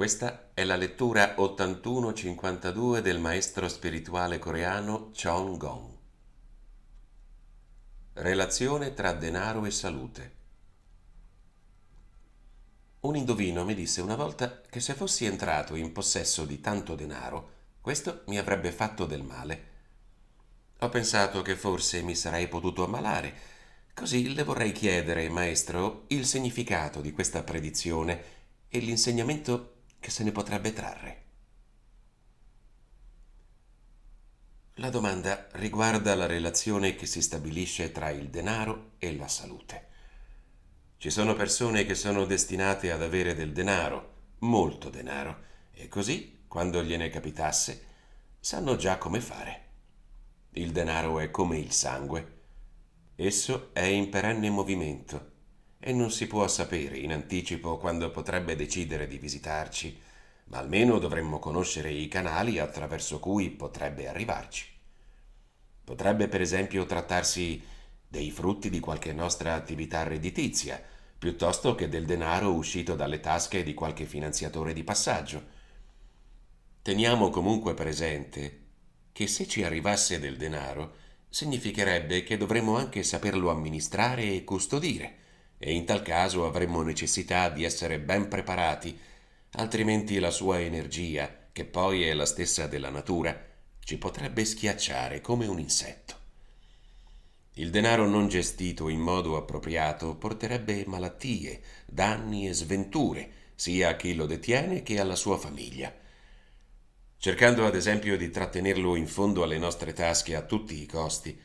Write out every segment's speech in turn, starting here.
Questa è la lettura 8152 del maestro spirituale coreano Chong Gong. Relazione tra denaro e salute. Un indovino mi disse una volta che se fossi entrato in possesso di tanto denaro, questo mi avrebbe fatto del male. Ho pensato che forse mi sarei potuto ammalare, così le vorrei chiedere, maestro, il significato di questa predizione e l'insegnamento che se ne potrebbe trarre? La domanda riguarda la relazione che si stabilisce tra il denaro e la salute. Ci sono persone che sono destinate ad avere del denaro, molto denaro, e così, quando gliene capitasse, sanno già come fare. Il denaro è come il sangue. Esso è in perenne movimento e non si può sapere in anticipo quando potrebbe decidere di visitarci, ma almeno dovremmo conoscere i canali attraverso cui potrebbe arrivarci. Potrebbe per esempio trattarsi dei frutti di qualche nostra attività redditizia, piuttosto che del denaro uscito dalle tasche di qualche finanziatore di passaggio. Teniamo comunque presente che se ci arrivasse del denaro, significherebbe che dovremmo anche saperlo amministrare e custodire e in tal caso avremmo necessità di essere ben preparati, altrimenti la sua energia, che poi è la stessa della natura, ci potrebbe schiacciare come un insetto. Il denaro non gestito in modo appropriato porterebbe malattie, danni e sventure, sia a chi lo detiene che alla sua famiglia. Cercando ad esempio di trattenerlo in fondo alle nostre tasche a tutti i costi,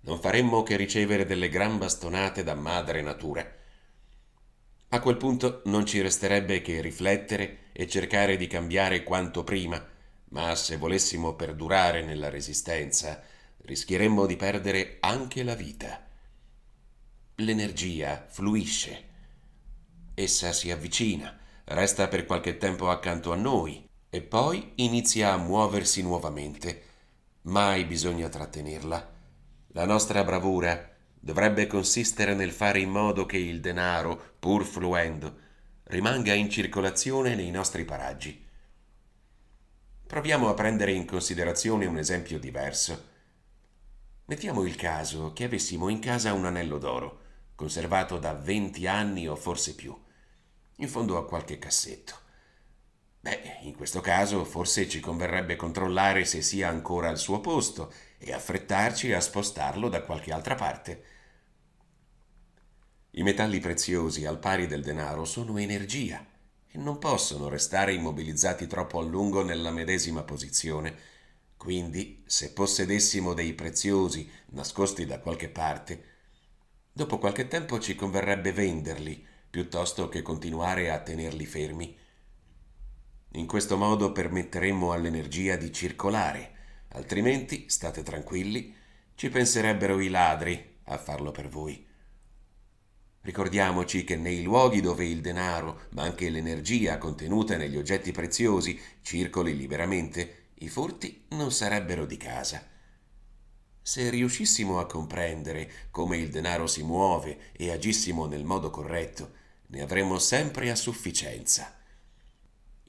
non faremmo che ricevere delle gran bastonate da madre natura a quel punto non ci resterebbe che riflettere e cercare di cambiare quanto prima, ma se volessimo perdurare nella resistenza, rischieremmo di perdere anche la vita. L'energia fluisce. Essa si avvicina, resta per qualche tempo accanto a noi e poi inizia a muoversi nuovamente. Mai bisogna trattenerla. La nostra bravura dovrebbe consistere nel fare in modo che il denaro, pur fluendo, rimanga in circolazione nei nostri paraggi. Proviamo a prendere in considerazione un esempio diverso. Mettiamo il caso che avessimo in casa un anello d'oro, conservato da 20 anni o forse più, in fondo a qualche cassetto. Beh, in questo caso forse ci converrebbe controllare se sia ancora al suo posto e affrettarci a spostarlo da qualche altra parte. I metalli preziosi, al pari del denaro, sono energia e non possono restare immobilizzati troppo a lungo nella medesima posizione. Quindi, se possedessimo dei preziosi nascosti da qualche parte, dopo qualche tempo ci converrebbe venderli piuttosto che continuare a tenerli fermi in questo modo permetteremmo all'energia di circolare, altrimenti, state tranquilli, ci penserebbero i ladri a farlo per voi. Ricordiamoci che nei luoghi dove il denaro, ma anche l'energia contenuta negli oggetti preziosi, circoli liberamente, i furti non sarebbero di casa. Se riuscissimo a comprendere come il denaro si muove e agissimo nel modo corretto, ne avremmo sempre a sufficienza.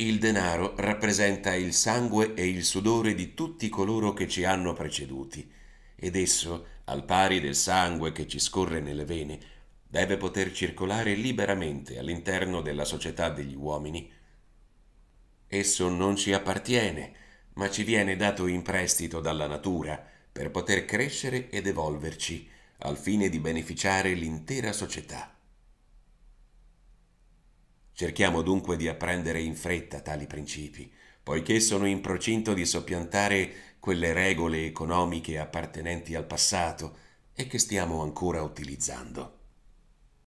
Il denaro rappresenta il sangue e il sudore di tutti coloro che ci hanno preceduti, ed esso, al pari del sangue che ci scorre nelle vene, deve poter circolare liberamente all'interno della società degli uomini. Esso non ci appartiene, ma ci viene dato in prestito dalla natura per poter crescere ed evolverci, al fine di beneficiare l'intera società. Cerchiamo dunque di apprendere in fretta tali principi, poiché sono in procinto di soppiantare quelle regole economiche appartenenti al passato e che stiamo ancora utilizzando.